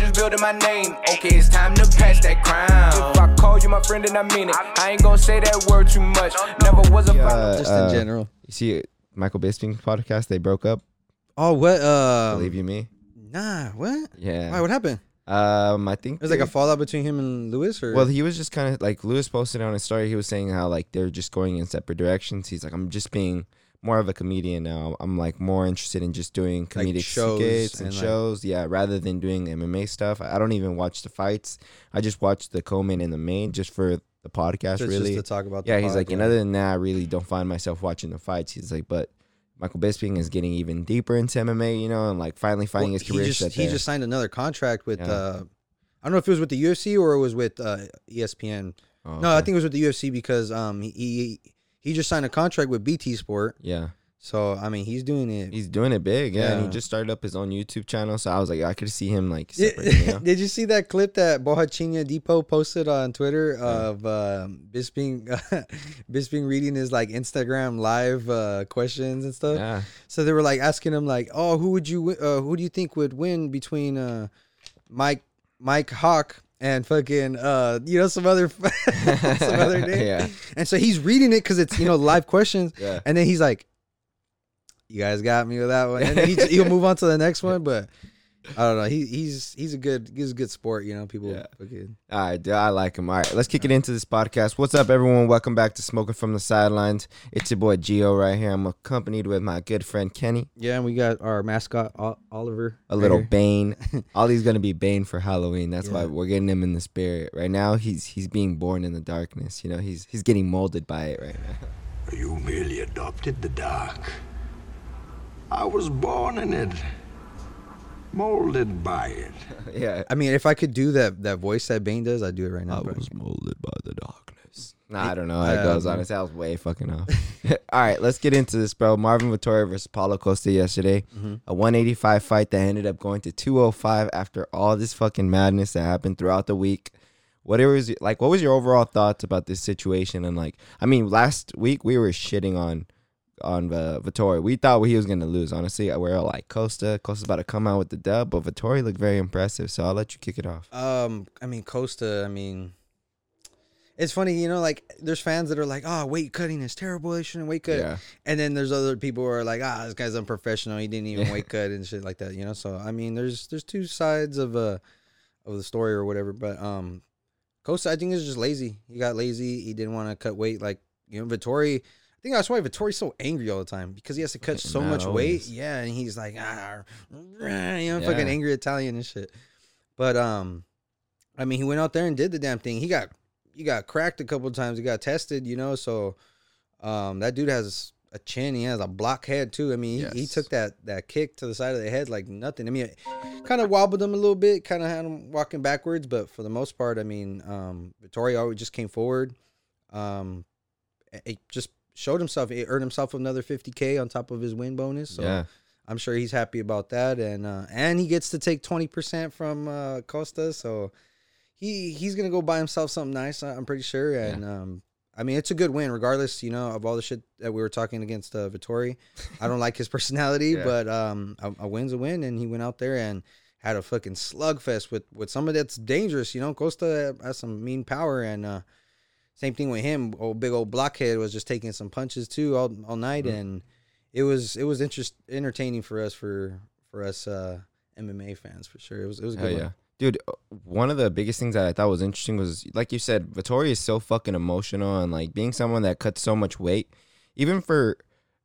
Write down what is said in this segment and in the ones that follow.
soldiers building my name. Okay, it's time to pass that crown. If I call you my friend, then I mean it. I ain't gonna say that word too much. Never was a Uh, Just uh, in general. You see, Michael Bisping podcast, they broke up. Oh, what? Uh, Believe you me? nah, what? Yeah. Why? What happened? Um, I think There's like a fallout between him and Luis, or Well, he was just kind of like Luis posted on his story. He was saying how like they're just going in separate directions. He's like, I'm just being more of a comedian now. I'm like more interested in just doing comedic shows skits and, and, like- shows. Yeah, rather than doing MMA stuff. I don't even watch the fights. I just watch the co-main and the main just for the podcast. just, really, just to talk about. yeah. He's like, and other than that, I really don't find myself watching the fights. He's like, but Michael Bisping is getting even deeper into MMA, you know, and like finally finding Well, his career he just he just signed another contract with. Yeah. uh I don't know if it was with the UFC or it was with uh, ESPN. Oh, No, I think it was with the UFC because um he, he he just signed a contract with BT Sport. yeah. So I mean he's doing it. He's doing it big, yeah. And he just started up his own YouTube channel, so I was like, I could see him like Yeah, you know? Did you see that clip that Bohachina Depot posted on Twitter of um, Bisping Bisping reading his like Instagram live uh, questions and stuff? yeah, So they were like asking him like, "Oh, who would you uh, who do you think would win between uh, Mike Mike Hawk and fucking uh, you know some other some other name?" yeah, And so he's reading it because it's you know live questions, yeah. and then he's like, "You guys got me with that one," and he, he'll move on to the next one. But I don't know. He he's he's a good he's a good sport. You know, people. Yeah. fucking- All right, dude, I like him. All right, let's kick it into this podcast. What's up, everyone? Welcome back to Smoking from the Sidelines. It's your boy Geo right here. I'm accompanied with my good friend Kenny, Yeah, and we got our mascot O- Oliver. a right little here. Bane. Ollie's gonna be Bane for Halloween. That's why we're getting him in the spirit right now. He's he's being born in the darkness. You know, he's he's getting molded by it right now. You merely adopted the dark. I was born in it, molded by it. yeah, I mean, if I could do that that voice that Bane does, I'd do it right now. bro. molded by the darkness. Nah, I don't know. I It goes don't on. know. It sounds way fucking off. All right, let's get into this, bro. Marvin Vettori versus Paulo Costa yesterday. Mm-hmm. A 185 fight that ended up going to 205 after all this fucking madness that happened throughout the week. Whatever was like, what was your overall thoughts about this situation? And like, I mean, last week we were shitting on on uh, Vettori. We thought he was gonna lose. Honestly, we were all like Costa. Costa's about to come out with the dub, but Vettori looked very impressive. So I'll let you kick it off. Um, I mean Costa. I mean, it's funny, you know, like there's fans that are like, "Oh, weight cutting is terrible. They shouldn't weight cut." Yeah. And then there's other people who are like, "Ah, this guy's unprofessional. He didn't even Yeah. weight cut and shit like that." You know. So I mean, there's there's two sides of uh of the story or whatever. But um, Costa, I think is just lazy. He got lazy. He didn't want to cut weight. Like you know, Vettori. I think that's why Vettori's so angry all the time because he has to cut so Not much weight. always. Yeah, and he's like, ah, you know, Yeah. fucking angry Italian and shit. But um, I mean, he went out there and did the damn thing. He got he got cracked a couple of times. He got tested, you know. So, um, that dude has a chin. He has a block head too. I mean, he, he Yes. took that that kick to the side of the head like nothing. I mean, kind of wobbled him a little bit, kind of had him walking backwards. But for the most part, I mean, um, Vettori always just came forward. Um, it just showed himself. He earned himself another 50k on top of his win bonus. So yeah. I'm sure he's happy about that, and uh, and he gets to take twenty percent from uh, Costa, so he he's gonna go buy himself something nice. I'm pretty sure, and um, I mean it's a good win, regardless, you know, of all the shit that we were talking against uh, Vettori. I don't like his personality, Yeah. but um, a, a win's a win, and he went out there and had a fucking slugfest with with somebody that's dangerous. You know, Costa has some mean power, and uh, same thing with him. Old big old blockhead was just taking some punches too all all night, Mm-hmm. and it was it was interest entertaining for us for for us uh MMA fans for sure. It was it was a Hell good yeah. one. Dude, uh, one of the biggest things that I thought was interesting was, like you said, Vettori is so fucking emotional and like being someone that cuts so much weight, even for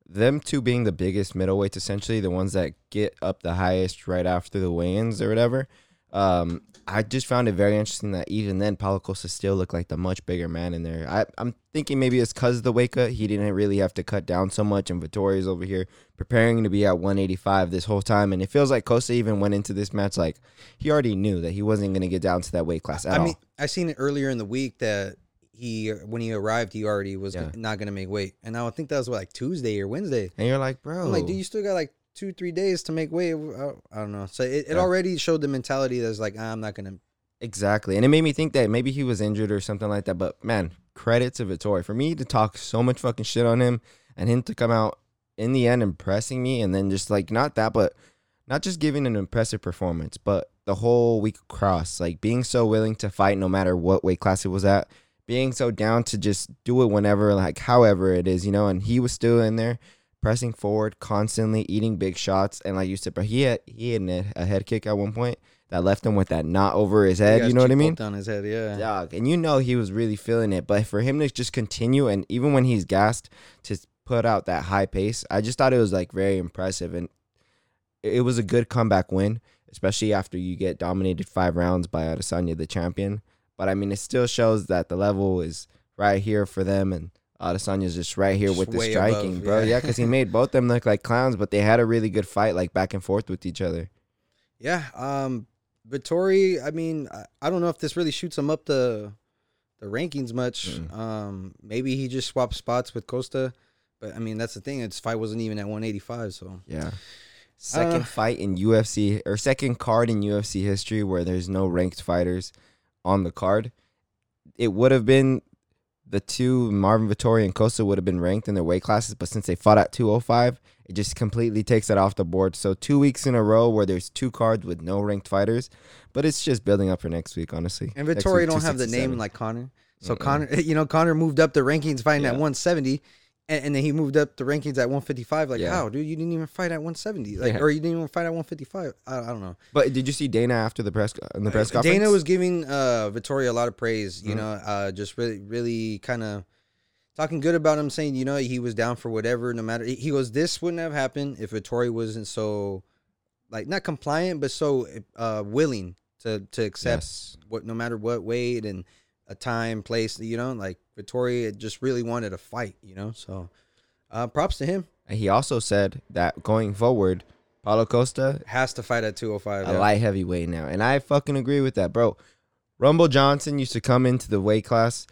them two being the biggest middleweights, essentially the ones that get up the highest right after the weigh-ins or whatever. Um, I just found it very interesting that even then, Paulo Costa still looked like the much bigger man in there. I, I'm thinking maybe it's because of the weight cut. He didn't really have to cut down so much, and Vettori's over here preparing to be at 185 this whole time. And it feels like Costa even went into this match like he already knew that he wasn't going to get down to that weight class at I mean, all. I seen it earlier in the week that he when he arrived, he already was Yeah. not gonna make weight, and I think that was what, like Tuesday or Wednesday. And you're like, bro, I'm like, dude, you still got like two three days to make weight. I I don't know. So it, it Yeah. already showed the mentality that's like "Ah, I'm not gonna. Exactly. And it made me think that maybe he was injured or something like that. But man, credit to Vettori. For me to talk so much fucking shit on him and him to come out in the end impressing me and then just like not that, but not just giving an impressive performance, but the whole week across, like being so willing to fight no matter what weight class it was at, being so down to just do it whenever, like however it is, you know. And he was still in there, pressing forward, constantly eating big shots, and like you said, but he had he had a head kick at one point that left him with that knot over his head. You know what I mean? on his head, yeah. Dog, and you know he was really feeling it. But for him to just continue, and even when he's gassed, to put out that high pace, I just thought it was like very impressive, and it was a good comeback win, especially after you get dominated five rounds by Adesanya, the champion. But I mean, it still shows that the level is right here for them, and Adesanya's just right here Just with the striking, above, bro. yeah. Yeah, because he made both them look like clowns, but they had a really good fight, like back and forth with each other. Yeah, um, Vettori. I mean, I, I don't know if this really shoots him up the the rankings much. Mm-mm. Um, maybe he just swapped spots with Costa, but I mean, that's the thing. His fight wasn't even at 185, so Yeah. Second Uh, fight in UFC or second card in UFC history where there's no ranked fighters on the card. It would have been the two Marvin Vettori and Costa would have been ranked in their weight classes, but since they fought at 205, it just completely takes it off the board. So two weeks in a row where there's two cards with no ranked fighters, but it's just building up for next week, honestly. and Vettori week, don't have the name like Connor. So Mm-mm. Connor, you know, Connor moved up the rankings fighting at 170. And, and then he moved up the rankings at 155. Like, Yeah. how, dude? You didn't even fight at 170, like, Yeah. or you didn't even fight at 155. I, I don't know. But did you see Dana after the press in the press conference? Uh, Dana was giving uh Vettori a lot of praise, you Mhm. know, uh just really really kind of talking good about him saying, you know, he was down for whatever no matter he goes this wouldn't have happened if Vettori wasn't so like not compliant but so uh willing to to accept Yes. what no matter what weight and a time, place, you know, like Vettori just really wanted to fight, you know. So uh props to him. And he also said that going forward, Paulo Costa Has to fight at 205. a yeah. light heavyweight now. And I fucking agree with that, bro. Rumble Johnson used to come into the weight class,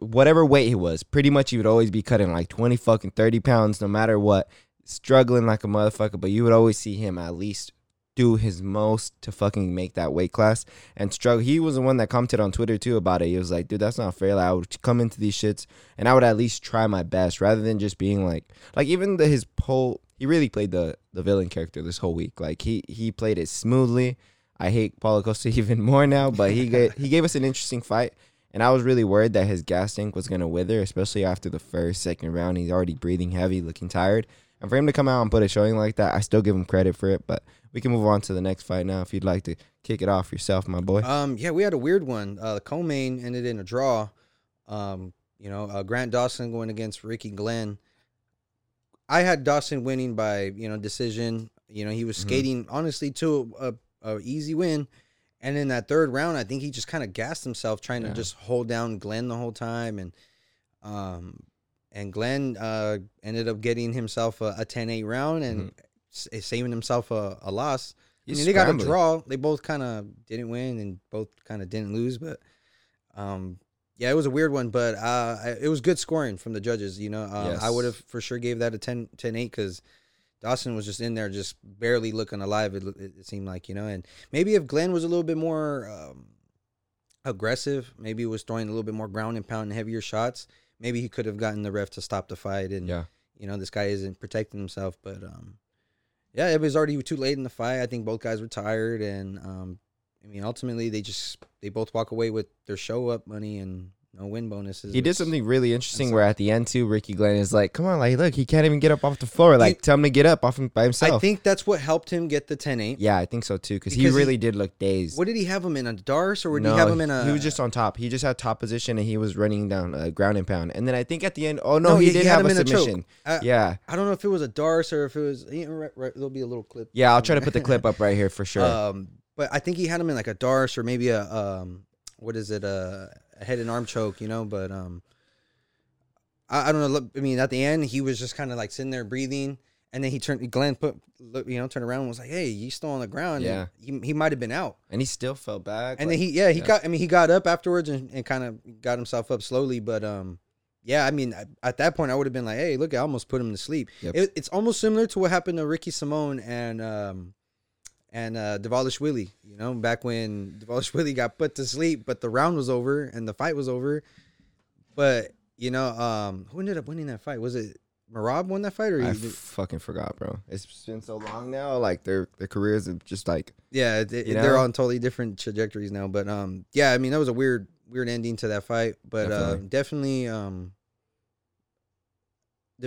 whatever weight he was, pretty much he would always be cutting like 20 fucking 30 pounds no matter what, struggling like a motherfucker. But you would always see him at least do his most to fucking make that weight class and struggle. He was the one that commented on Twitter too about it. He was like, dude, that's not fair. Like, I would come into these shits and I would at least try my best rather than just being like, like even the, his whole, he really played the, the villain character this whole week. Like he, he played it smoothly. I hate Paulo Costa even more now, but he he gave us an interesting fight. And I was really worried that his gas tank was going to wither, especially after the first, second round. He's already breathing heavy, looking tired. And for him to come out and put a showing like that, I still give him credit for it. But we can move on to the next fight now if you'd like to kick it off yourself, my boy. Um, yeah, we had a weird one. Uh, the co-main ended in a draw. Um, you know, uh, Grant Dawson going against Ricky Glenn. I had Dawson winning by you know decision. You know, he was Mhm. skating honestly to a, a easy win, and in that third round, I think he just kind of gassed himself trying Yeah. to just hold down Glenn the whole time, and um, and Glenn uh ended up getting himself a, a 10-8 round and s- saving himself a, a loss. I mean, they got a draw. They both kind of didn't win and both kind of didn't lose, but um, yeah, it was a weird one, but uh, I- it was good scoring from the judges. You know, um, I would have for sure gave that a 10 10 8 because Dawson was just in there, just barely looking alive. It, it, it seemed like you know, and maybe if Glenn was a little bit more um, aggressive, maybe he was throwing a little bit more ground and pound and heavier shots, maybe he could have gotten the ref to stop the fight and Yeah. you know this guy isn't protecting himself but um yeah it was already too late in the fight i think both guys were tired and um i mean ultimately they just they both walk away with their show up money and no win bonuses He did something really interesting where at the end too, Ricky Glenn is like, "Come on, like, look, he can't even get up off the floor. Like, tell him to get up off him by himself." i think that's what helped him get the 10-8 yeah, I think so too, because he Because he- really did look dazed. what did he have him in a darce or did no, he have him in a he was just on top. He just had top position and he was running down uh, ground and pound. And then I think at the end, oh no, he, he- did he had have a him in a choke. submission. I- yeah, i don't know if it was a darce or if it was know, right, right, there'll be a little clip yeah. I'll try to put the clip up right here for sure. Um, but I think he had him in like a darce or maybe a um, what is it, a, a head and arm choke, you know. But um, I, I don't know. I mean, at the end, he was just kind of like sitting there breathing, and then he turned. Glenn put, you know, turned around and was like, "Hey, you still on the ground?" Yeah. And he he might have been out, and he still fell back. and like- then he yeah he yeah. got. I mean, he got up afterwards and, and kind of got himself up slowly, but um. Yeah, I mean, at- at that point, I would have been like, "Hey, look, I almost put him to sleep." Yep. It, it's almost similar to what happened to Ricky Simón and um, and uh, Dvalishvili. You know, back when Devalish Willie got put to sleep, but the round was over and the fight was over. But you know, um, who ended up winning that fight? Was it Merab won that fight, or I fucking forgot, bro. It's been so long now. Like their their careers have just like yeah, it- You they're on totally different trajectories now. But um, yeah, I mean that was a weird weird ending to that fight, but uh, Definitely. definitely um,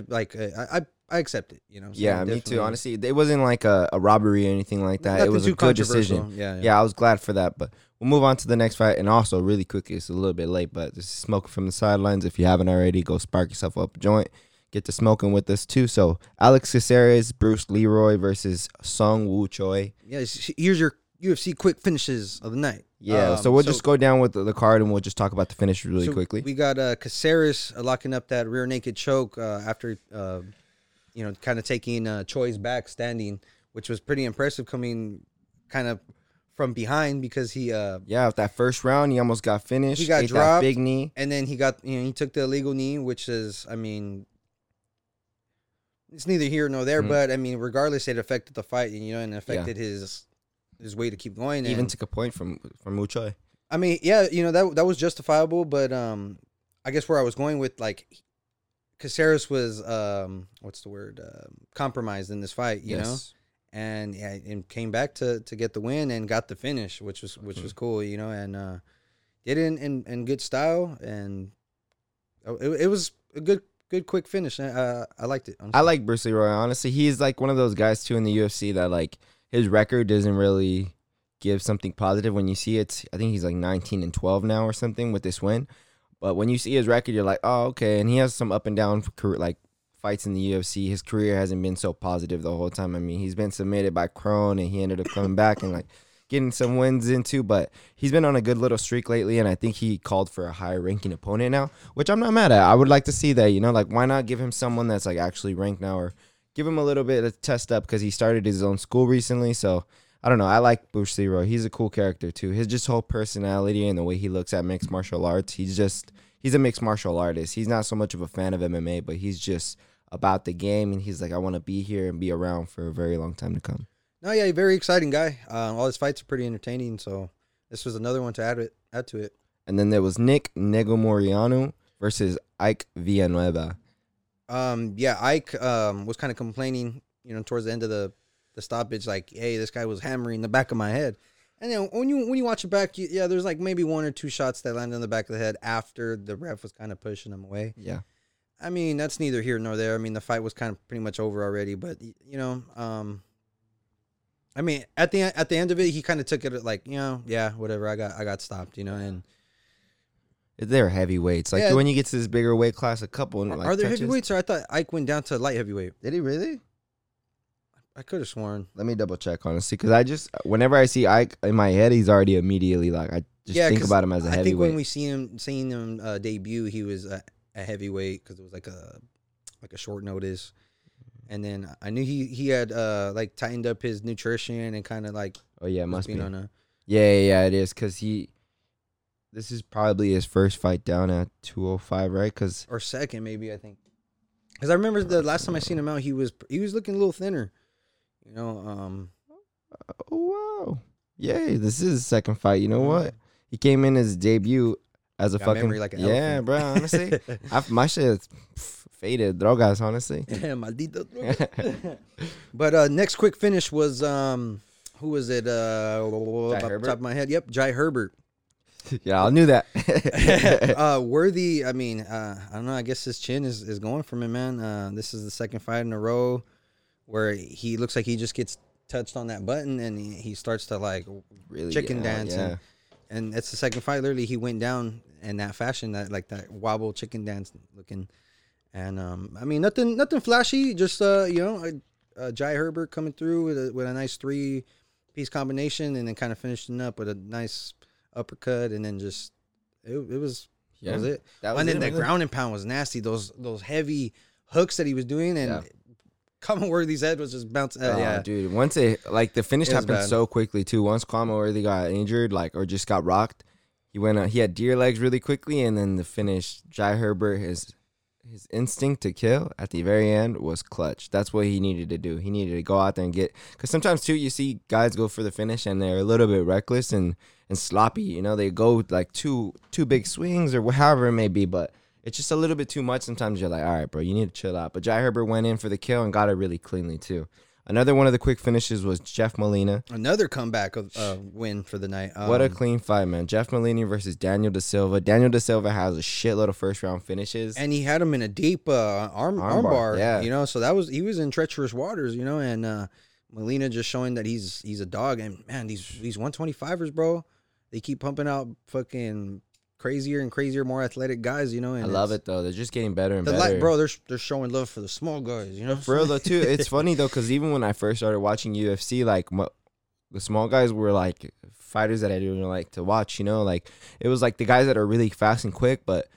like uh, I I, I accept it. You know. so yeah, me too. Honestly, it wasn't like a, a robbery or anything like that. it was a good decision. Yeah, Yeah. I was glad for that. But we'll move on to the next fight. And also, really quickly, it's a little bit late, but this is smoking from the sidelines. If you haven't already, go spark yourself up a joint. Get to smoking with us too. So Alex Caceres, Bruce Leroy versus Sung Woo Choi. Yeah, here's your UFC quick finishes of the night. Yeah. Um, so we'll just go down with the, the card and we'll just talk about the finish really so quickly. We got uh, Caceres locking up that rear naked choke uh, after, uh, you know, kind of taking uh, Choi's back standing, which was pretty impressive coming kind of from behind because he, uh, yeah, that first round, he almost got finished. He got dropped. big knee. and then he got, you know, he took the illegal knee, which is, I mean, it's neither here nor there, Mhm. but I mean, regardless, it affected the fight, and you know, and affected his his way to keep going. Even and- took a point from from Choi. I mean, yeah, you know that that was justifiable, but um, I guess where I was going with like, Caceres was um, what's the word, um compromised in this fight, you know, and yeah, and came back to to get the win and got the finish, which was which was cool, you know, and uh, did it in, in in good style, and oh, it, it was a good good quick finish. Uh, I liked it. I like Bruce Leroy. Honestly, he's like one of those guys too in the UFC that like his record doesn't really give something positive when you see it. I think he's like 19 and 12 now or something with this win. But when you see his record, you're like, oh, okay. And he has some up and down career, like fights in the UFC. His career hasn't been so positive the whole time. I mean, he's been submitted by Kron and he ended up coming back and like getting some wins into. But he's been on a good little streak lately, and I think he called for a higher ranking opponent now, which I'm not mad at. I would like to see that. You know, like why not give him someone that's like actually ranked now or give him a little bit of test up because he started his own school recently. So I don't know. I like Bruce Leroy. He's a cool character too. His just whole personality and the way he looks at mixed martial arts. He's just he's a mixed martial artist. He's not so much of a fan of MMA, but he's just about the game and he's like, I want to be here and be around for a very long time to come. No, yeah, very exciting guy. Uh, all his fights are pretty entertaining, so this was another one to add it add to it. And then there was Nick Negumereanu versus Ike Villanueva. Um, yeah, Ike um was kind of complaining, you know, towards the end of the the stoppage, like, hey, this guy was hammering the back of my head. And then when you when you watch it back, you, yeah, there's like maybe one or two shots that landed on the back of the head after the ref was kind of pushing him away. Yeah. I mean, that's neither here nor there. I mean, the fight was kind of pretty much over already, but you know, um, I mean, at the at the end of it, he kind of took it like, you know, yeah, whatever. I got I got stopped, you know, and They're heavyweights. Like Yeah. when you get to this bigger weight class, a couple like, are there touches- heavyweights? Or I thought Ike went down to light heavyweight. Did he really? I could have sworn. Let me double check honestly, because I just whenever I see Ike in my head, he's already immediately like I just Yeah, think about him as a I heavyweight. I think when we seen him seen him uh, debut, he was a, a heavyweight because it was like a like a short notice. And then I knew he he had uh like tightened up his nutrition and kind of like oh yeah, it must be. on a Yeah, yeah, yeah, it is because he. This is probably his first fight down at 205, right? Because or second maybe I think. Because I remember the last time I seen him out, he was he was looking a little thinner. You know, um, oh wow, yay! This is his second fight. You know what? He came in his debut as a got fucking memory like an yeah, elephant. bro. Honestly, I, my shit is pff, faded. Drogas, honestly. Maldito droga. but uh next quick finish was um who was it? Uh off the Herbert? top of my head. Yep, Jai Herbert. yeah, I knew that. uh worthy, I mean, uh I don't know, I guess his chin is, is going from him, man. Uh this is the second fight in a row where he looks like he just gets touched on that button and he, he starts to like really, chicken yeah, dance Yeah. and and that's the second fight. Literally, he went down in that fashion, that like that wobble chicken dance looking. And um, I mean, nothing, nothing flashy. Just uh, you know, uh, Jai Herbert coming through with a with a nice three piece combination, and then kind of finishing up with a nice uppercut, and then just it, it was that Yeah. was it. That was and then it, the ground and pound was nasty. Those those heavy hooks that he was doing, and Yeah. Khama Worthy's head was just bouncing. Uh, Oh, yeah, dude. Once it like the finish It happened so quickly too. Once Kwame Worthy got injured, like or just got rocked, he went. Uh, he had deer legs really quickly, and then the finish. Jai Herbert, his his instinct to kill at the very end was clutch. That's what he needed to do. He needed to go out there and get. Because sometimes too, you see guys go for the finish and they're a little bit reckless and and sloppy. You know, they go like two two big swings or however it may be, but. It's just a little bit too much. Sometimes you're like, all right, bro, you need to chill out. But Jai Herbert went in for the kill and got it really cleanly too. Another one of the quick finishes was Jeff Molina. Another comeback of uh, win for the night. Um, What a clean fight, man. Jeff Molina versus Daniel Da Silva. Daniel Da Silva has a shitload of first round finishes. and he had him in a deep uh, arm Armbar, armbar. yeah. you know, so that was he was in treacherous waters, you know, and uh, Molina just showing that he's he's a dog. And man, these these 125ers, bro, they keep pumping out fucking crazier and crazier, more athletic guys, you know. And I love it though. They're just getting better and better. bro, they're they're showing love for the small guys, you know. For real though, too. It's funny though, because even when I first started watching UFC, like mo- the small guys were like fighters that I didn't like to watch. You know, like it was like the guys that are really fast and quick. But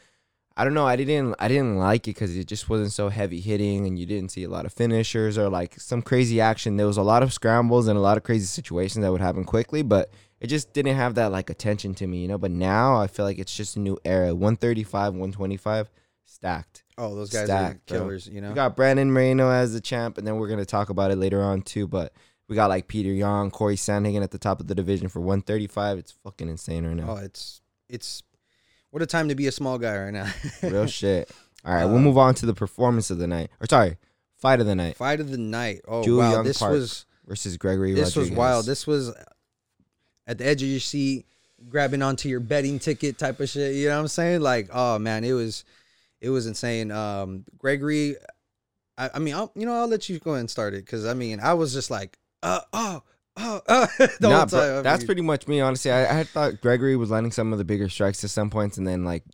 I don't know. I didn't. I didn't like it because it just wasn't so heavy hitting, and you didn't see a lot of finishers or like some crazy action. There was a lot of scrambles and a lot of crazy situations that would happen quickly, but. It just didn't have that like attention to me, you know. But now I feel like it's just a new era. 135, 125, stacked. oh, those guys Stacked, are bro. killers, you know. We got Brandon Moreno as the champ, and then we're gonna talk about it later on too. But we got like Peter Yan, Corey Sandhagen at the top of the division for 135. It's fucking insane right now. oh, it's it's what a time to be a small guy right now. Real shit. All right, we'll Um, move on to the performance of the night. Or sorry, fight of the night Fight of the night. Oh Ju wow, Young this Park was versus Gregory. this was Rodrigues. wild. This was at the edge of your seat, grabbing onto your betting ticket type of shit. You know what I'm saying? Like, oh man, it was it was insane. Um, Gregory, I, I mean, I'll, you know, I'll let you go and start it because I mean, I was just like, uh, oh, oh, oh, Nah, whole bro, time. I that's pretty much me, honestly. I, I had thought Gregory was landing some of the bigger strikes at some points, and then like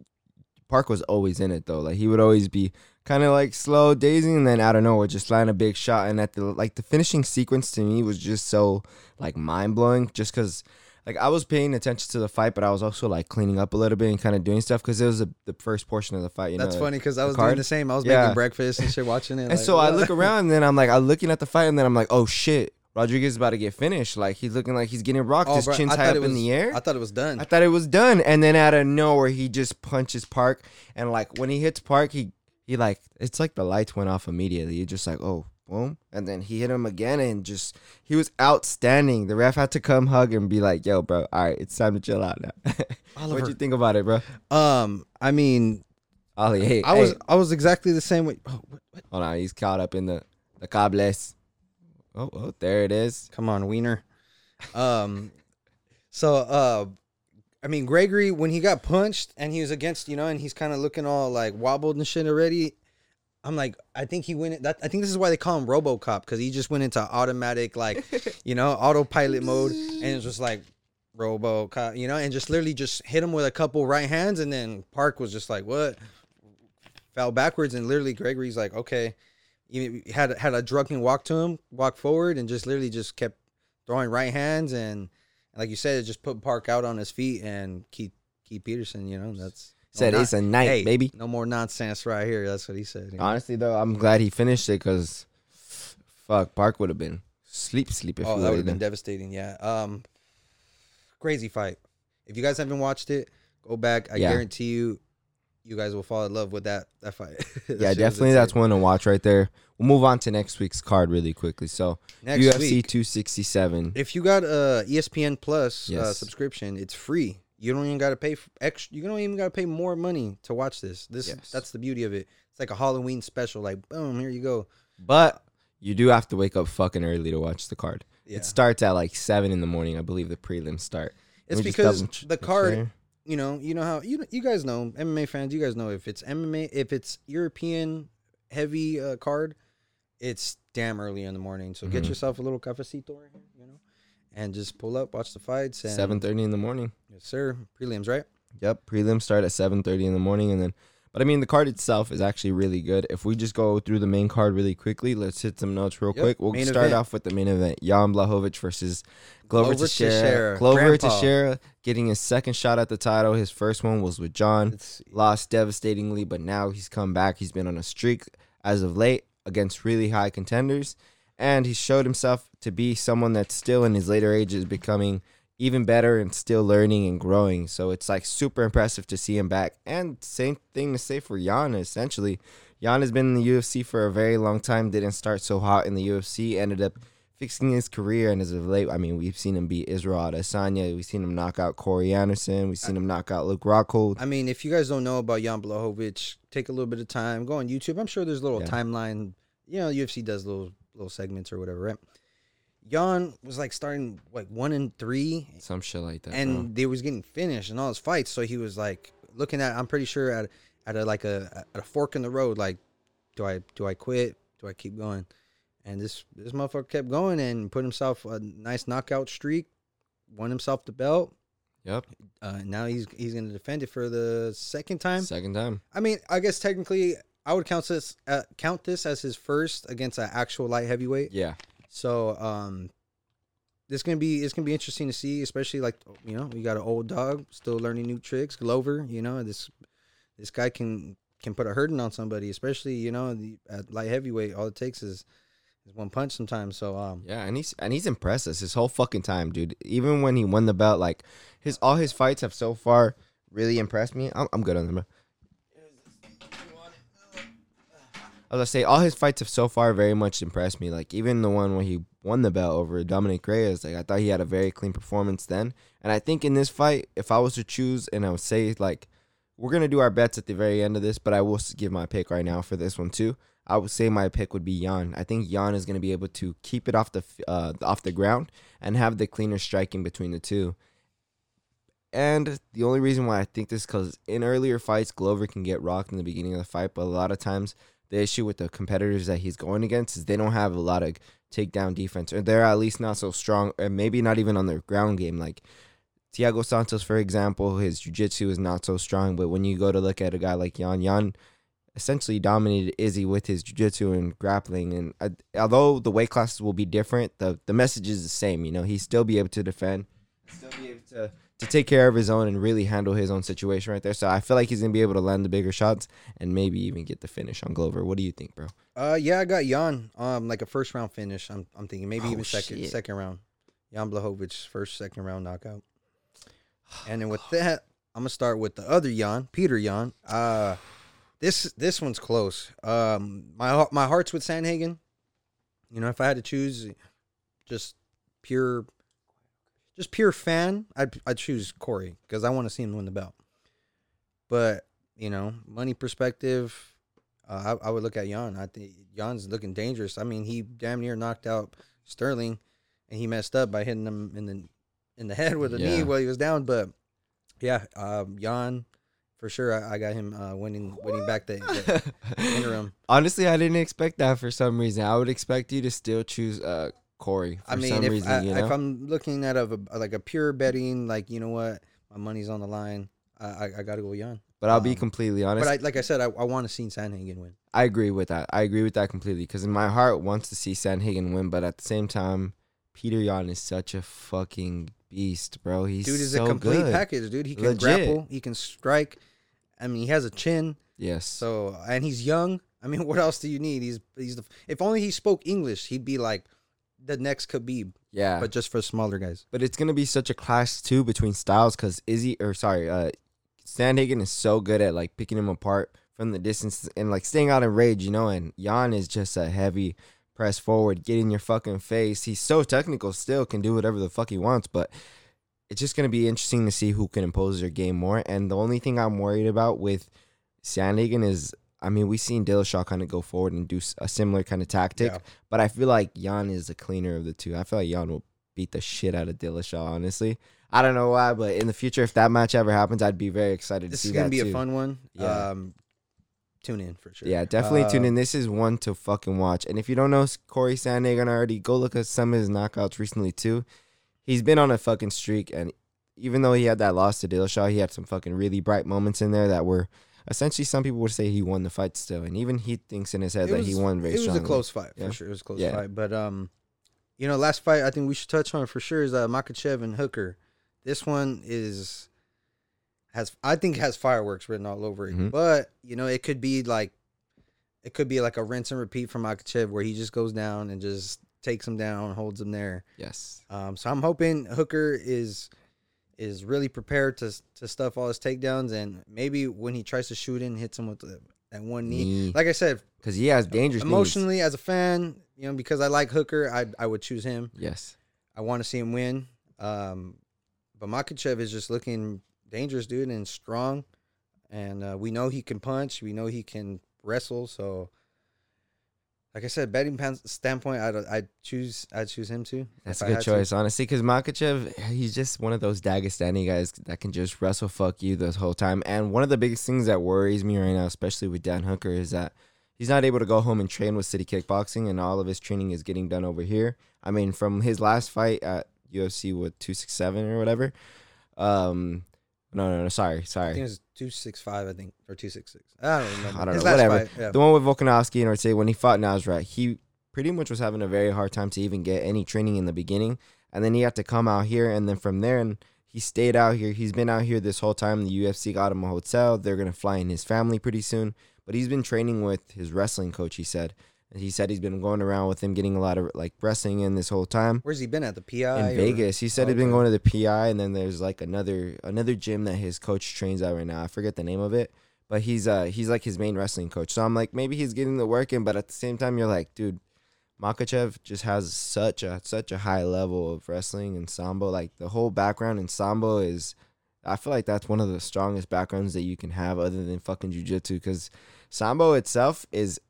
Park was always in it though. Like he would always be kind of like slow dazing, and then out of nowhere just land a big shot. And at the like the finishing sequence to me was just so like mind blowing, just because. Like I was paying attention to the fight, but I was also like cleaning up a little bit and kind of doing stuff because it was a, the first portion of the fight. You know? That's know, funny because I was doing the same. I was Yeah. making breakfast and shit, watching it. And like, so I look around, and then I'm like, I'm looking at the fight, and then I'm like, oh shit, Rodrigues is about to get finished. Like he's looking like he's getting rocked. Oh, His bro, chin's high up was, in the air. I thought it was done. I thought it was done, and then out of nowhere, he just punches Park, and like when he hits Park, he he like it's like the lights went off immediately. You're just like, oh, boom, and then he hit him again, and just he was outstanding. The ref had to come hug and be like, yo, bro, all right, it's time to chill out now. What'd you think about it, bro? um, I mean, Ollie, hey, I was. I was exactly the same way. Oh, what, what? hold on, he's caught up in the the cables. Oh, oh, there it is. Come on, Wiener. Um, so uh, I mean, Gregory when he got punched and he was against, you know, and he's kind of looking all like wobbled and shit already. I'm like, I think he went. That I think this is why they call him RoboCop because he just went into automatic, like, you know, autopilot mode, and it's just like RoboCop, you know, and just literally just hit him with a couple right hands, and then Park was just like, what? Fell backwards, and literally Gregory's like, okay, he had had a drunken walk to him, walk forward, and just literally just kept throwing right hands, and like you said, it just put Park out on his feet, and Keith Keith Peterson, you know, that's Said no, it's a night, hey, baby. No more nonsense right here. That's what he said. you know? Honestly, though, I'm glad he finished it because, fuck, Park would have been sleep, sleep if oh, that would have been devastating. Yeah. Um, crazy fight. If you guys haven't watched it, go back. I Yeah. guarantee you, you guys will fall in love with that that fight. That Yeah, definitely. That's one to watch right there. We'll move on to next week's card really quickly. So, Next UFC week, 267. if you got a ESPN Plus uh, subscription, it's free. You don't even got to pay for extra. You don't even got to pay more money to watch this. This Yes. that's the beauty of it. It's like a Halloween special. Like boom, here you go. But you do have to wake up fucking early to watch the card. Yeah. It starts at like 7 in the morning. I believe the prelims start. It's Let me just because ch- the card, you know, you know how you you guys know MMA fans. You guys know if it's MMA, if it's European heavy uh, card, it's damn early in the morning. So get Mhm. yourself a little cafecito right here, you know, and just pull up, watch the fights. And, 7.30 in the morning. yes, sir. Prelims, right? Yep, prelims start at 7:30 in the morning and then but I mean the card itself is actually really good. If we just go through the main card really quickly, let's hit some notes real Yep, quick. We'll main start event. off with the main event. Jan Blachowicz versus Glover, Glover Teixeira. Teixeira, Glover Grandpa. Teixeira getting his second shot at the title. His first one was with John. Lost devastatingly, but now he's come back. He's been on a streak as of late against really high contenders. And he showed himself to be someone that's still in his later ages becoming even better and still learning and growing. So it's like super impressive to see him back. And same thing to say for Jan, essentially. Jan has been in the UFC for a very long time, didn't start so hot in the UFC, ended up fixing his career. And as of late, I mean, we've seen him beat Israel Adesanya. We've seen him knock out Corey Anderson. We've seen him knock out Luke Rockhold. I mean, if you guys don't know about Jan Blachowicz, take a little bit of time, go on YouTube. I'm sure there's a little Yeah. timeline. You know, UFC does little little segments or whatever, right? Jan was like starting like one and three, Some shit like that. and bro. they was getting finished in all his fights. So he was like looking at. I'm pretty sure at at a like a at a fork in the road. Like, do I do I quit? Do I keep going? And this this motherfucker kept going and put himself a nice knockout streak. Won himself the belt. Yep. Uh, now he's he's gonna defend it for the second time. Second time. I mean, I guess technically, I would count this uh, count this as his first against an actual light heavyweight. Yeah. So, um, this gonna be it's gonna be interesting to see, especially like you know we got an old dog still learning new tricks, Glover. You know this this guy can can put a hurting on somebody, especially you know the at light heavyweight. All it takes is is one punch sometimes. So um, Yeah, and he's and he's impressed us his whole fucking time, dude. Even when he won the belt, like his all his fights have so far really impressed me. I'm, I'm good on them. Bro. I say all his fights have so far very much impressed me. Like even the one where he won the belt over Dominick Reyes, like I thought he had a very clean performance then. And I think in this fight, if I was to choose, and I would say like we're gonna do our bets at the very end of this, but I will give my pick right now for this one too. I would say my pick would be Jan. I think Jan is gonna be able to keep it off the uh, off the ground and have the cleaner striking between the two. And the only reason why I think this because in earlier fights, Glover can get rocked in the beginning of the fight, but a lot of times the issue with the competitors that he's going against is they don't have a lot of takedown defense, or they're at least not so strong, or maybe not even on their ground game. Like Thiago Santos, for example, his jiu-jitsu is not so strong, but when you go to look at a guy like Jan, Jan essentially dominated Izzy with his jiu-jitsu and grappling. And uh, although the weight classes will be different, the, the message is the same. You know, he still be able to defend, still be able to to take care of his own and really handle his own situation right there. So I feel like he's gonna be able to land the bigger shots and maybe even get the finish on Glover. What do you think, bro? uh, yeah, I got Jan um like a first round finish. I'm I'm thinking maybe Oh, even second shit. second round. Jan Blachowicz first second round knockout. And then with that, I'm gonna start with the other Yan, Peter Yan. Uh, this this one's close. Um, my my heart's with Sandhagen. You know, if I had to choose, just pure, just pure fan, I'd I'd choose Corey because I want to see him win the belt. But you know, money perspective, uh, I, I would look at Yan. I think Yan's looking dangerous. I mean, he damn near knocked out Sterling, and he messed up by hitting him in the in the head with a knee while he was down. But yeah, um, Yan, for sure, I, I got him uh, winning winning back the, the interim. Honestly, I didn't expect that for some reason. I would expect you to still choose uh Corey for I mean, some if, reason. I, you know, if I'm looking at a, a like a pure betting, like you know what, my money's on the line. I I, I got to go Yan. but I'll be um, completely honest. But I, like I said, I, I want to see Sandhagen win. I agree with that. I agree with that completely because in my heart wants to see Sandhagen win, but at the same time, Peter Yan is such a fucking beast, bro. He's Dude is so a complete good. package, dude. He can Legit. grapple, he can strike. I mean, he has a chin. Yes. So and he's young. I mean, what else do you need? He's he's the, if only he spoke English, he'd be like the next Khabib, yeah. but just for smaller guys. But it's gonna be such a clash too between styles because Izzy or sorry, uh, Sandhagen is so good at like picking him apart from the distance and like staying out in rage, you know. And Yan is just a heavy press forward, get in your fucking face. He's so technical, still can do whatever the fuck he wants, but it's just gonna be interesting to see who can impose their game more. And the only thing I'm worried about with Sandhagen is. I mean, we've seen Dillashaw kind of go forward and do a similar kind of tactic, Yeah. but I feel like Yan is the cleaner of the two. I feel like Yan will beat the shit out of Dillashaw. Honestly, I don't know why, but in the future, if that match ever happens, I'd be very excited This to see that. This is gonna be too. a fun one. Yeah. Um, tune in for sure. Yeah, definitely tune Uh, in. This is one to fucking watch. And if you don't know Corey Sandhagen already, go look at some of his knockouts recently too. He's been on a fucking streak, and even though he had that loss to Dillashaw, he had some fucking really bright moments in there that were essentially some people would say he won the fight still, and even he thinks in his head It that was, he won very it was strongly. a close fight Yeah. for sure. It was a close Yeah. fight, but um, you know, last fight I think we should touch on for sure is uh, Makhachev and Hooker. This one is has I think has fireworks written all over it, Mhm. but you know, it could be like it could be like a rinse and repeat from Makhachev where he just goes down and just takes him down, holds him there. Yes. Um, so I'm hoping Hooker is is really prepared to to stuff all his takedowns, and maybe when he tries to shoot in, hits him with a, that one knee. Knee. Like I said, because he has dangerous knees. emotionally as a fan, you know, because I like Hooker, I I would choose him. Yes. I want to see him win. Um, but Makhachev is just looking dangerous, dude, and strong. And uh, we know he can punch. We know he can wrestle. So, like I said, betting pan- standpoint, I'd I'd choose I'd choose him too. That's a good had to. choice, honestly, because Makhachev, he's just one of those Dagestani guys that can just wrestle fuck you the whole time. And one of the biggest things that worries me right now, especially with Dan Hooker, is that he's not able to go home and train with City Kickboxing, and all of his training is getting done over here. I mean, from his last fight at UFC with two six seven or whatever. Um, no, no, no, sorry, I sorry. think it was two six five, I think, or two six six. I don't remember. I don't His know, whatever. yeah. The one with Volkanovski and Ortega when he fought Nasrat, he pretty much was having a very hard time to even get any training in the beginning, and then he had to come out here, and then from there, and he stayed out here. He's been out here this whole time. The UFC got him a hotel. They're gonna fly in his family pretty soon, but he's been training with his wrestling coach. He said. He said he's been going around with him, getting a lot of like wrestling in this whole time Where's he been at the PI in or- Vegas. He said he's been going to the PI, and then there's like another another gym that his coach trains at right now. I forget the name of it, but he's uh he's like his main wrestling coach. So I'm like, maybe he's getting the work in, but at the same time, you're like, dude, Makhachev just has such a such a high level of wrestling and sambo. Like the whole background in sambo is, I feel like that's one of the strongest backgrounds that you can have other than fucking jujitsu because sambo itself is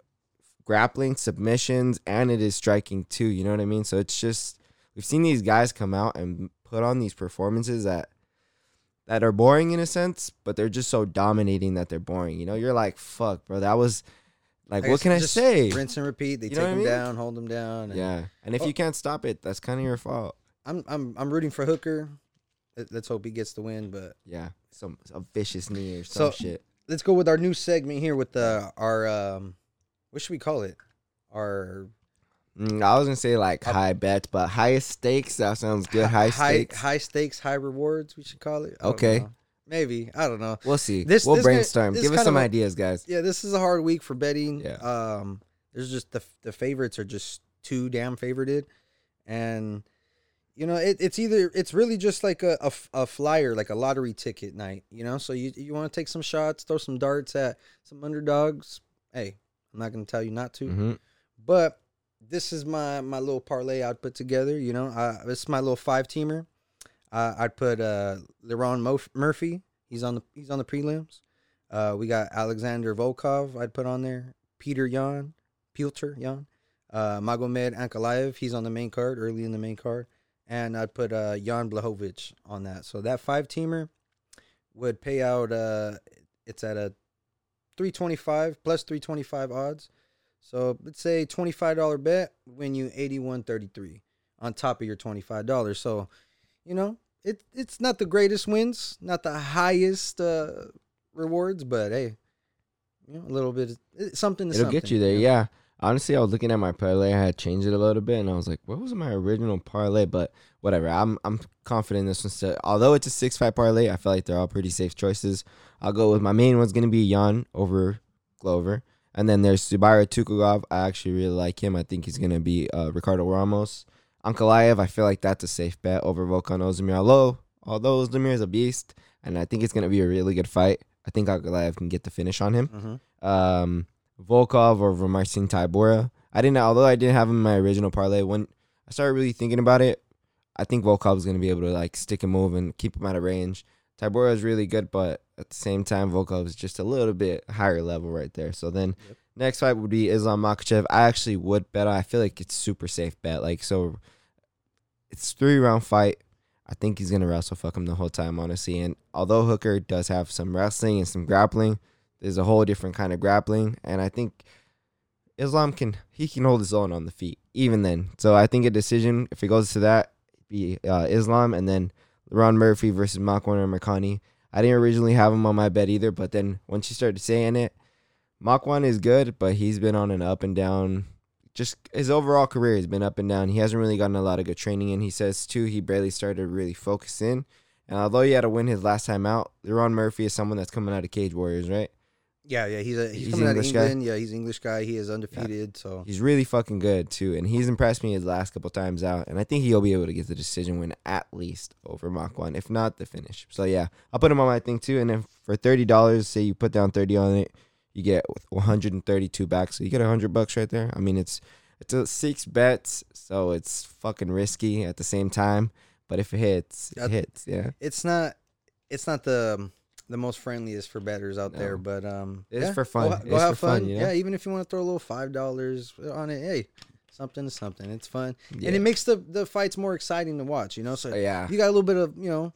grappling, submissions, and it is striking too. You know what I mean? So it's just we've seen these guys come out and put on these performances that that are boring in a sense, but they're just so dominating that they're boring. You know, you're like, fuck, bro, that was like, I what can I say? Rinse and repeat. They You take what I mean? down, hold him down. and- Yeah, and if Oh. you can't stop it, that's kind of your fault. I'm I'm I'm rooting for Hooker. Let- Let's hope he gets the win. But Yeah, some a vicious knee or some So- shit. let's go with our new segment here with the our um, what should we call it? Our Mm, I was gonna say like high bets, but highest stakes. That sounds good. High stakes. high stakes, high rewards. We should call it. I Okay. maybe I don't know. We'll see. This- we'll this gonna- brainstorm. this Give us some a- ideas, guys. Yeah, this is a hard week for betting. Yeah. Um, there's just the the favorites are just too damn favorited, and you know it, it's either it's really just like a, a f- a flyer, like a lottery ticket night. You know, so you you want to take some shots, throw some darts at some underdogs. Hey, I'm not gonna tell you not to, hmm but this is my my little parlay I'd put together. You know, uh, this is my little five teamer. Uh, I'd put uh, Lerone Mo- Murphy. He's on the he's on the prelims. Uh, we got Alexander Volkov. I'd put on there. Peter Yan, Pilter Yan, uh, Magomed Ankalaev. He's on the main card, early in the main card, and I'd put uh, Jan Blachowicz on that. So that five teamer would pay out. Uh, it's at a three twenty five plus three twenty five odds. So let's say twenty five dollar bet win you eighty one thirty three on top of your twenty five dollars. So, you know, it it's not the greatest wins, not the highest uh, rewards, but hey, you know, a little bit it's something. To It'll something, get you there. know? Yeah. Honestly, I was looking at my parlay. I had changed it a little bit, and I was like, "What was my original parlay?" But whatever. I'm I'm confident in this one's. Still, although it's a six five parlay, I feel like they're all pretty safe choices. I'll go with my main one's gonna be Jan over Glover, and then there's Zubaira Tukhugov. I actually really like him. I think he's gonna be uh, Ricardo Ramos. Ankalaev, I feel like that's a safe bet over Volkan Ozdemir. Although although Ozdemir is a beast, and I think it's gonna be a really good fight. I think Ankalaev can get the finish on him Mhm. um, Volkov over Marcin Tybura. I didn't, although I didn't have him in my original parlay. When I started really thinking about it, I think Volkov is going to be able to like stick and move and keep him out of range. Tybura is really good, but at the same time, Volkov is just a little bit higher level right there. So then, Yep. next fight would be Islam Makhachev. I actually would bet. I feel like it's super safe bet. Like so, it's three round fight. I think he's gonna wrestle fuck him the whole time, honestly. And although Hooker does have some wrestling and some grappling, there's a whole different kind of grappling, and I think Islam can he can hold his own on the feet even then. So I think a decision if it goes to that be uh, Islam and then Ron Murphy versus Makwan or. I didn't originally have him on my bet either, but then once you started saying it, Makwan is good, but he's been on an up and down. Just his overall career has been up and down. He hasn't really gotten a lot of good training and He says too he barely started really focus in. And although he had to win his last time out, Ron Murphy is someone that's coming out of Cage Warriors, right? Yeah, yeah, he's a he's, He's coming out of English guy? England. Yeah, he's English guy. He is undefeated. So He's really fucking good too, and he's impressed me his last couple times out. And I think he'll be able to get the decision win at least over Makwan, if not the finish. So yeah, I'll put him on my thing too. And then for thirty dollars, say you put down thirty on it, you get 132 back. So you get 100 bucks right there. I mean, it's it's a six bets, so it's fucking risky at the same time. But if it hits, it hits. Yeah, It's not it's not the um, the most friendliest for betters out there, but um, It's yeah, for fun. go It's have for fun, fun. you know? Yeah, even if you want to throw a little five dollars on it, hey, something to something. It's fun, Yeah. and it makes the the fights more exciting to watch. You know, so yeah. you got a little bit of you know,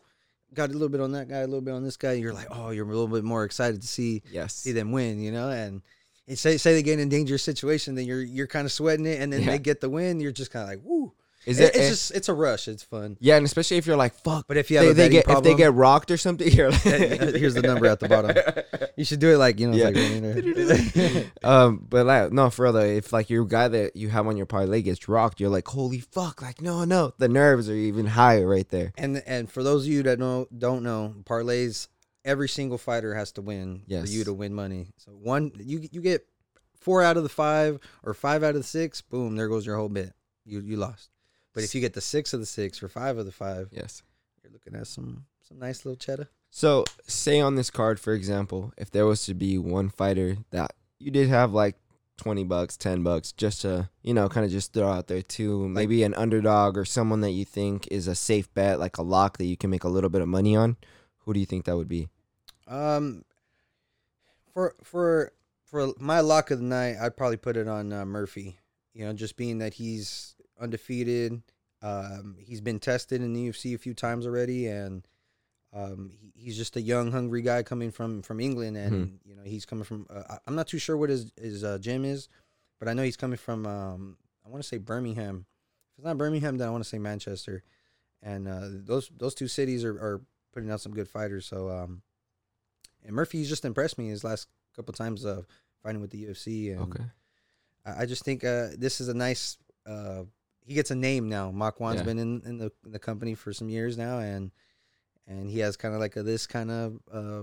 got a little bit on that guy, a little bit on this guy. You're like, oh, you're a little bit more excited to see Yes. see them win. You know, and. and say say they get in a dangerous situation, then you're you're kind of sweating it, and then Yeah. they get the win. You're just kind of like, woo! Is It- it? it's eh, just it's a rush. It's fun. yeah, and especially if you're like, fuck. But if you have they, a they get if they get rocked or something, you're like, Here's the number at the bottom. You should do it like you know, Yeah. like there. um, but like, no, for real though, if like your guy that you have on your parlay gets rocked, you're like, holy fuck, like no, no, the nerves are even higher right there. and and for those of you that know don't know parlays, every single fighter has to win for you to win money. So one you you get four out of the five or five out of the six, boom, there goes your whole bit. You you lost. But if you get the six of the six or five of the five, Yes. you're looking at some some nice little cheddar. So, say on this card, for example, if there was to be one fighter that you did have like 20 bucks, 10 bucks, just to, you know, kind of just throw out there too, maybe an underdog or someone that you think is a safe bet, like a lock that you can make a little bit of money on, who do you think that would be? Um, for for for my lock of the night, I'd probably put it on uh, Murphy. You know, just being that he's undefeated. Um, he's been tested in the UFC a few times already, and um, he, he's just a young, hungry guy coming from from England, and you know he's coming from. Uh, I'm not too sure what his his uh, gym is, but I know he's coming from. Um, I want to say Birmingham. If it's not Birmingham, then I want to say Manchester, and uh, those those two cities are, are putting out some good fighters. So, um, and Murphy's just impressed me his last couple times of fighting with the UFC, and I, I just think uh, this is a nice. Uh, he gets a name now. Makwan's Yeah. been in, in the in the company for some years now, and and he has kind of like a this kind of uh,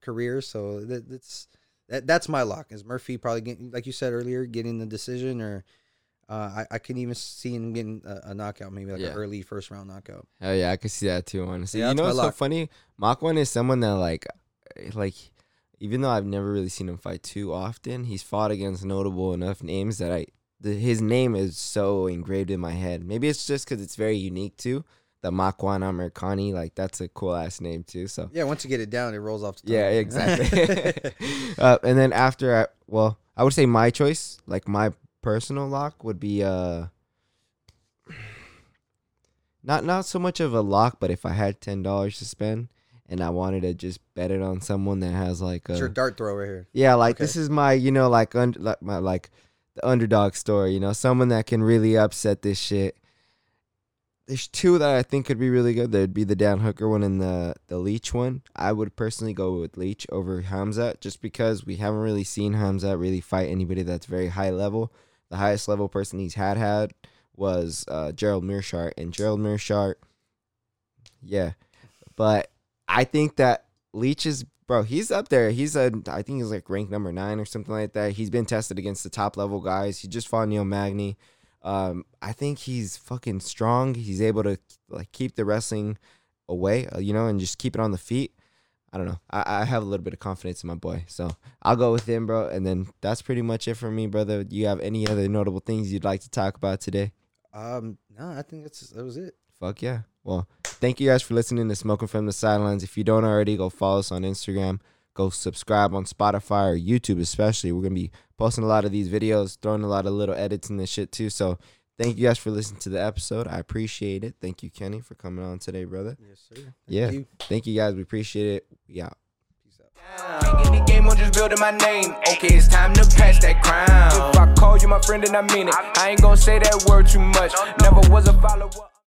career. So that, that's that that's my lock. Is Murphy probably getting like you said earlier, getting the decision, or uh, I I can even see him getting a, a knockout, maybe like Yeah. an early first round knockout. Hell yeah, I could see that too. Honestly, Yeah, you know what's so funny? Makwan is someone that like, like, even though I've never really seen him fight too often, he's fought against notable enough names that I, the, his name is so engraved in my head. Maybe it's just because it's very unique too. The Makwan Amirkhani, like that's a cool ass name too. So Yeah, once you get it down, it rolls off the tongue. yeah, exactly. uh, and then after, I, well, I would say my choice, like my personal lock, would be uh, not not so much of a lock, but if I had ten dollars to spend and I wanted to just bet it on someone that has like it's a your dart throw right here. yeah, like Okay. this is my you know like un- like my like the underdog story, you know, someone that can really upset this shit. There's two that I think could be really good. There'd be the Dan Hooker one and the the Leech one. I would personally go with leech over Hamza just because we haven't really seen Hamza really fight anybody that's very high level. The highest level person he's had had was uh, Gerald Meerschaert, and Gerald Meerschaert, yeah, but I think that Leech is bro. He's up there. He's a I think he's like ranked number nine or something like that. He's been tested against the top level guys. He just fought Neil Magny. Um, I think he's fucking strong. He's able to like keep the wrestling away, uh, you know, and just keep it on the feet. I don't know. I, I have a little bit of confidence in my boy, so I'll go with him, bro. And then that's pretty much it for me, brother. You have any other notable things you'd like to talk about today? Um, no, I think that's that was it. Fuck yeah. Well, thank you guys for listening to Smoking from the Sidelines. If you don't already, go follow us on Instagram. Go subscribe on Spotify or YouTube, especially. We're going to be posting a lot of these videos, throwing a lot of little edits in this shit too. So thank you guys for listening to the episode. I appreciate it. Thank you, Kenny, for coming on today, brother. Yes, sir. Thank Yeah. you. Thank you guys. We appreciate it. We out. Peace out. In the game, I'm just building my name. Okay, it's time to pass that crown. If I call you my friend, then I mean it. I ain't gonna say that word too much. Never was a follower.